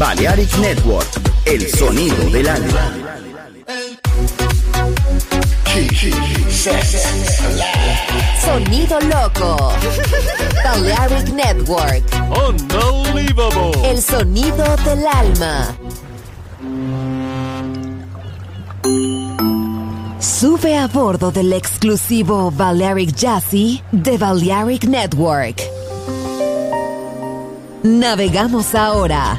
Balearic Network, el sonido del alma. Sonido loco. Balearic Network. Unbelievable. El sonido del alma. Sube a bordo del exclusivo Balearic Jazzy de Balearic Network. Navegamos ahora.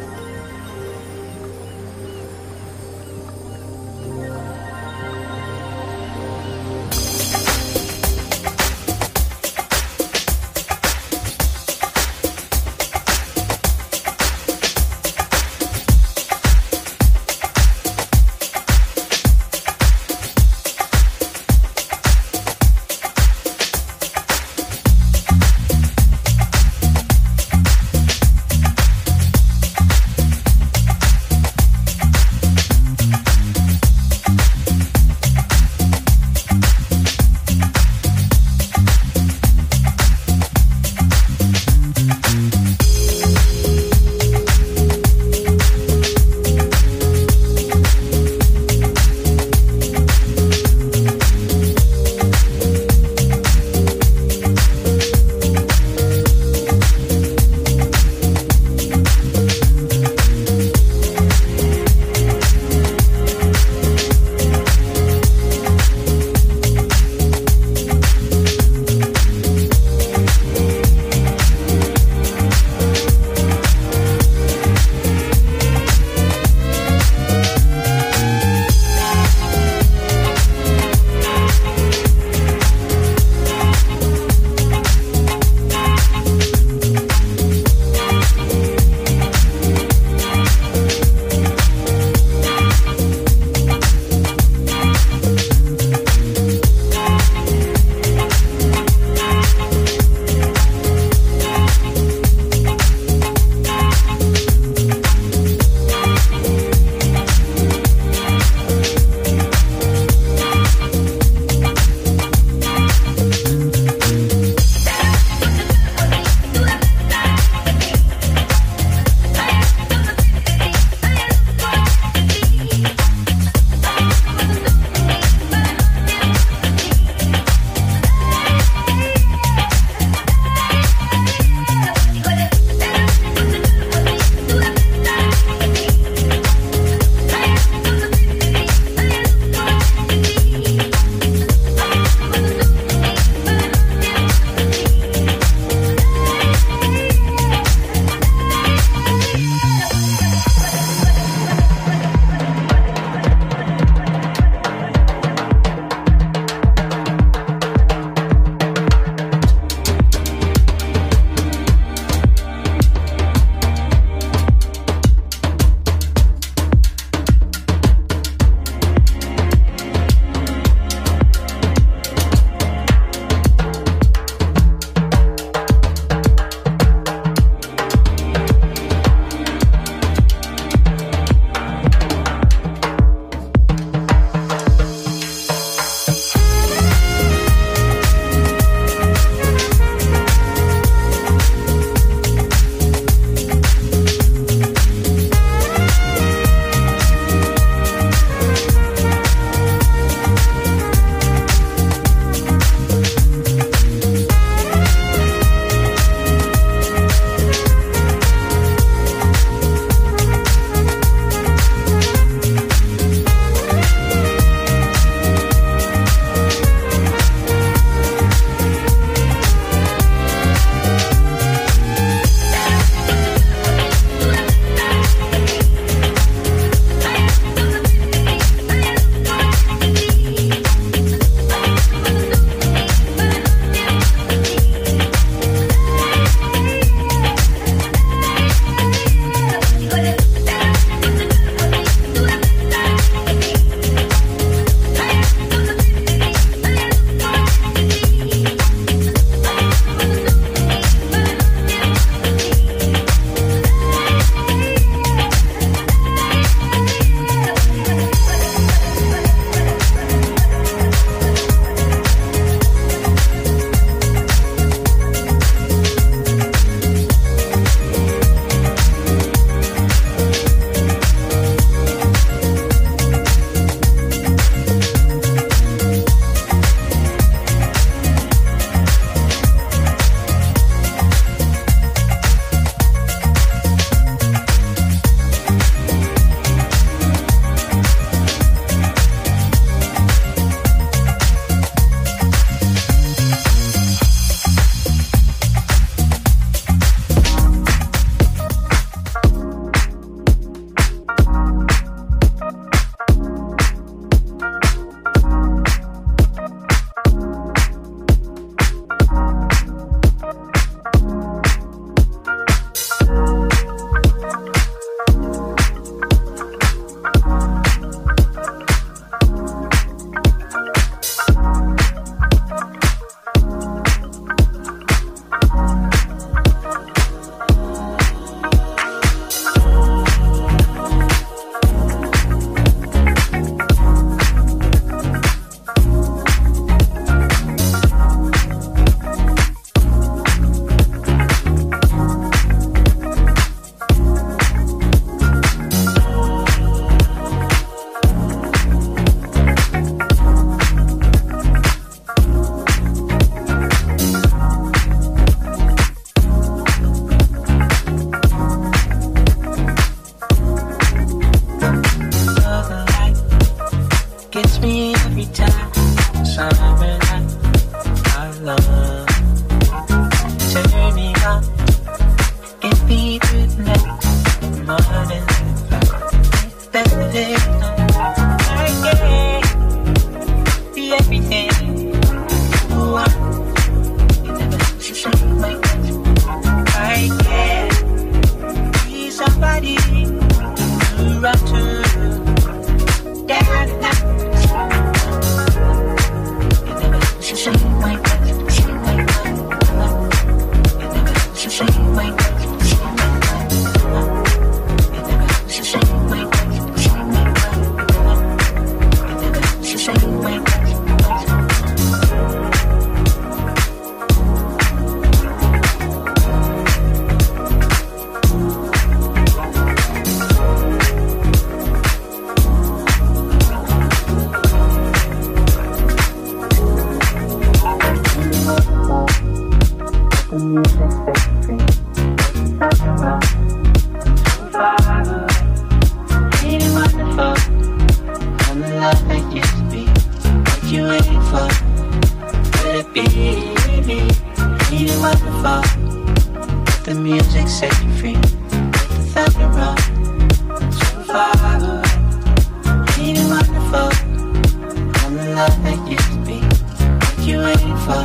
Yes, me. What you waiting for?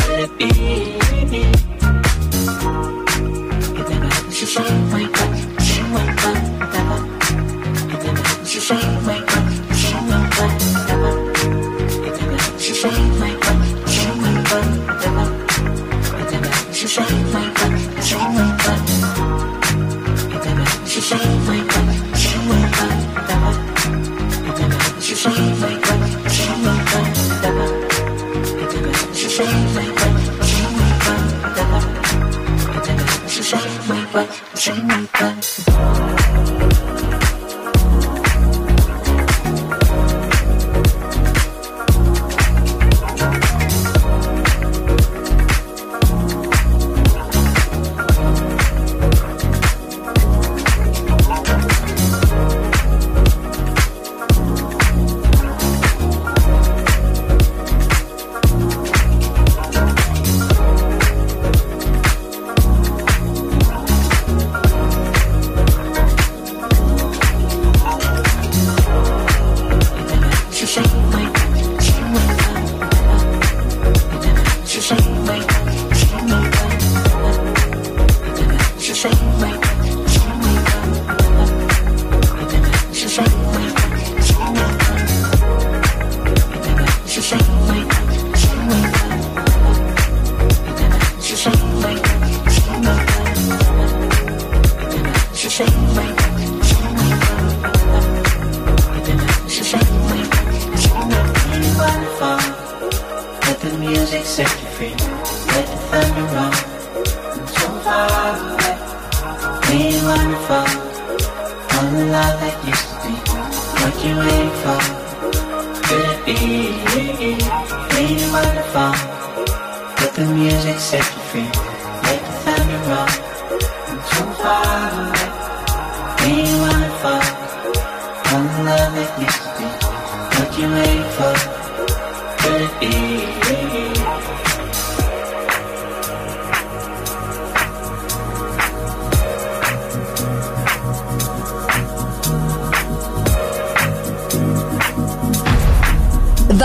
Could it be? You never. set you free. Let the thunder roll. I'm so far away. Be wonderful. All the love that used to be. What you waiting for? Could it be? Be wonderful. Let the music set you free. Let the thunder roll. I'm so far away. Be wonderful. All the love that used to be. What you waiting for?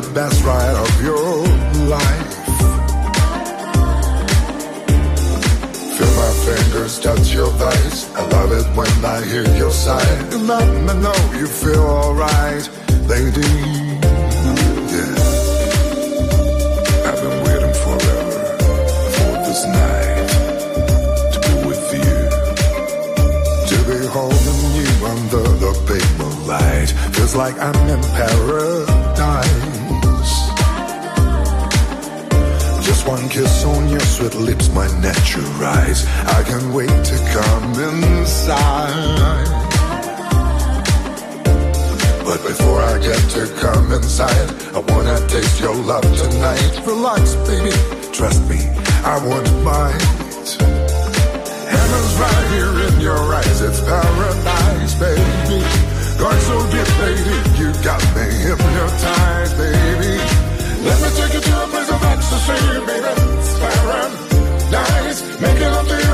The best ride of your life. Feel my fingers touch your thighs. I love it when I hear your sigh. Let me know you feel alright, lady. Yeah. I've been waiting forever for this night to be with you. To be holding you under the big moonlight feels like I'm in paradise. One kiss on your sweet lips my might naturalize. I can't wait to come inside. But before I get to come inside, I wanna taste your love tonight. Relax, baby, trust me, I won't bite. Heaven's right here in your eyes, it's paradise, baby. Going so deep, lady, you got me hypnotized, baby. Let me take you to a place of ecstasy, baby. It's paradise. Making love to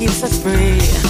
keeps us free.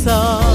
song.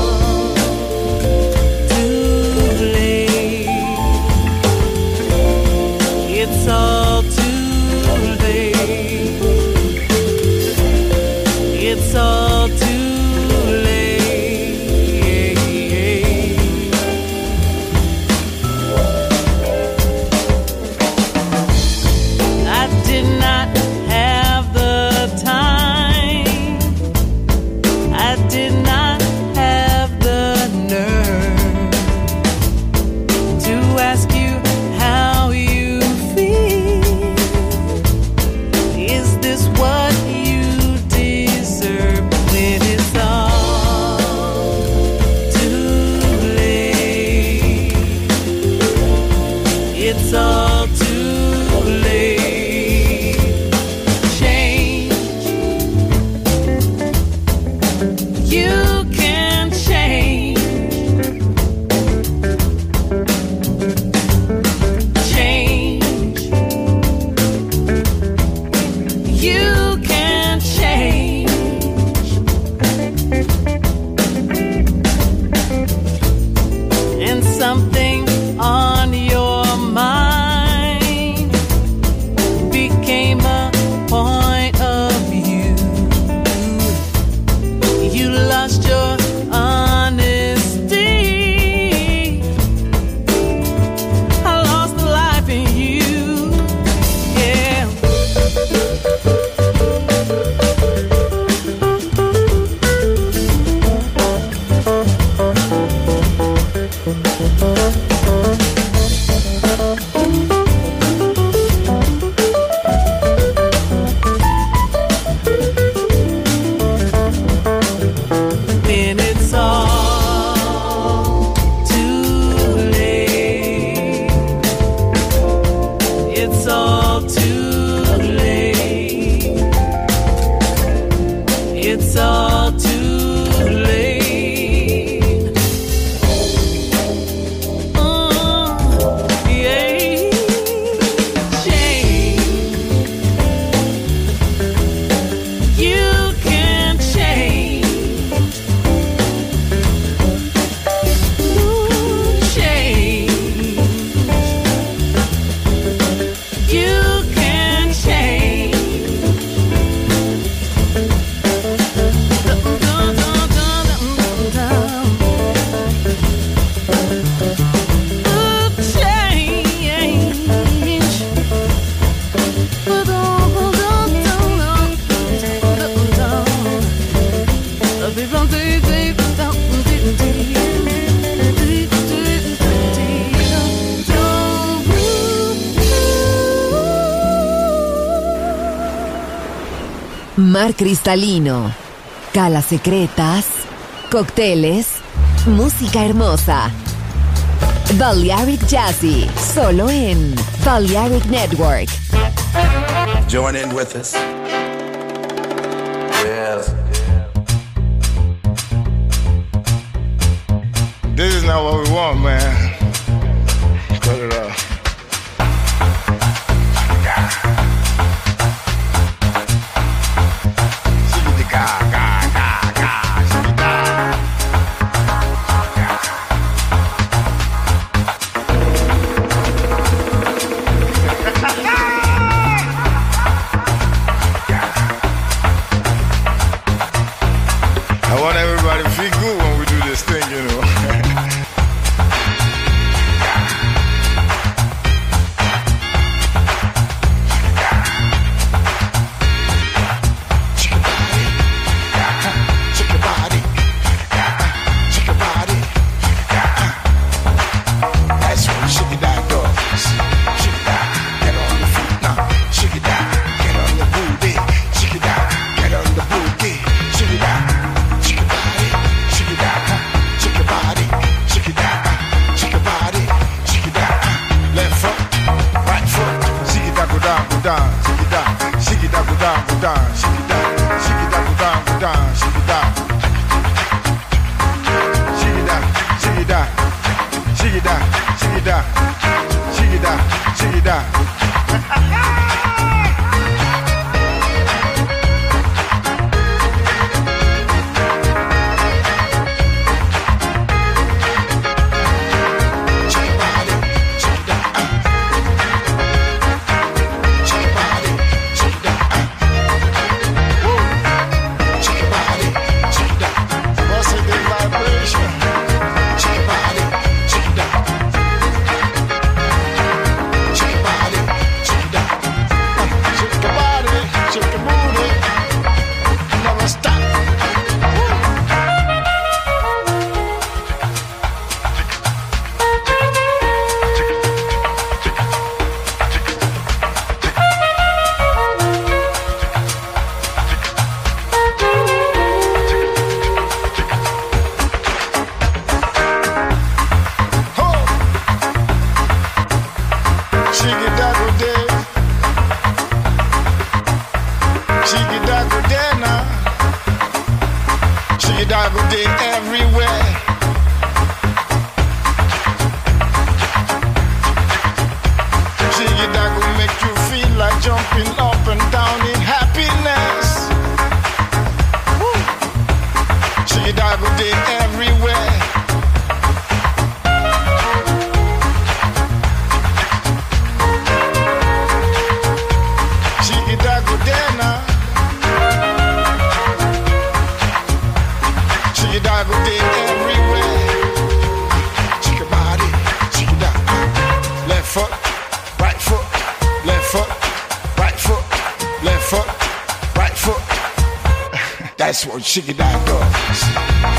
cristalino, calas secretas, cócteles, música hermosa. Balearic Jazzy, solo en Balearic Network. Join in with us. This is not what we want, man. Cut it off. That's what Shiggy Dog does.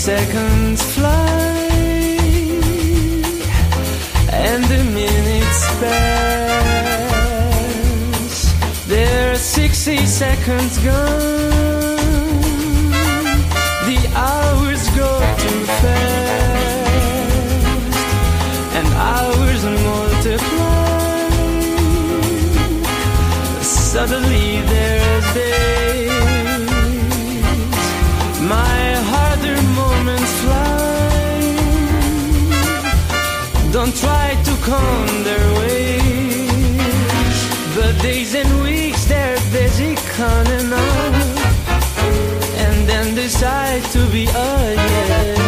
seconds fly and the minutes pass. There are 60 seconds gone. Some try to come their ways. The days and weeks they're busy counting on. And then decide to be again.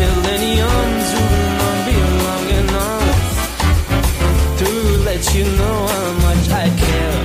Millenniums will not be long enough to let you know how much I care.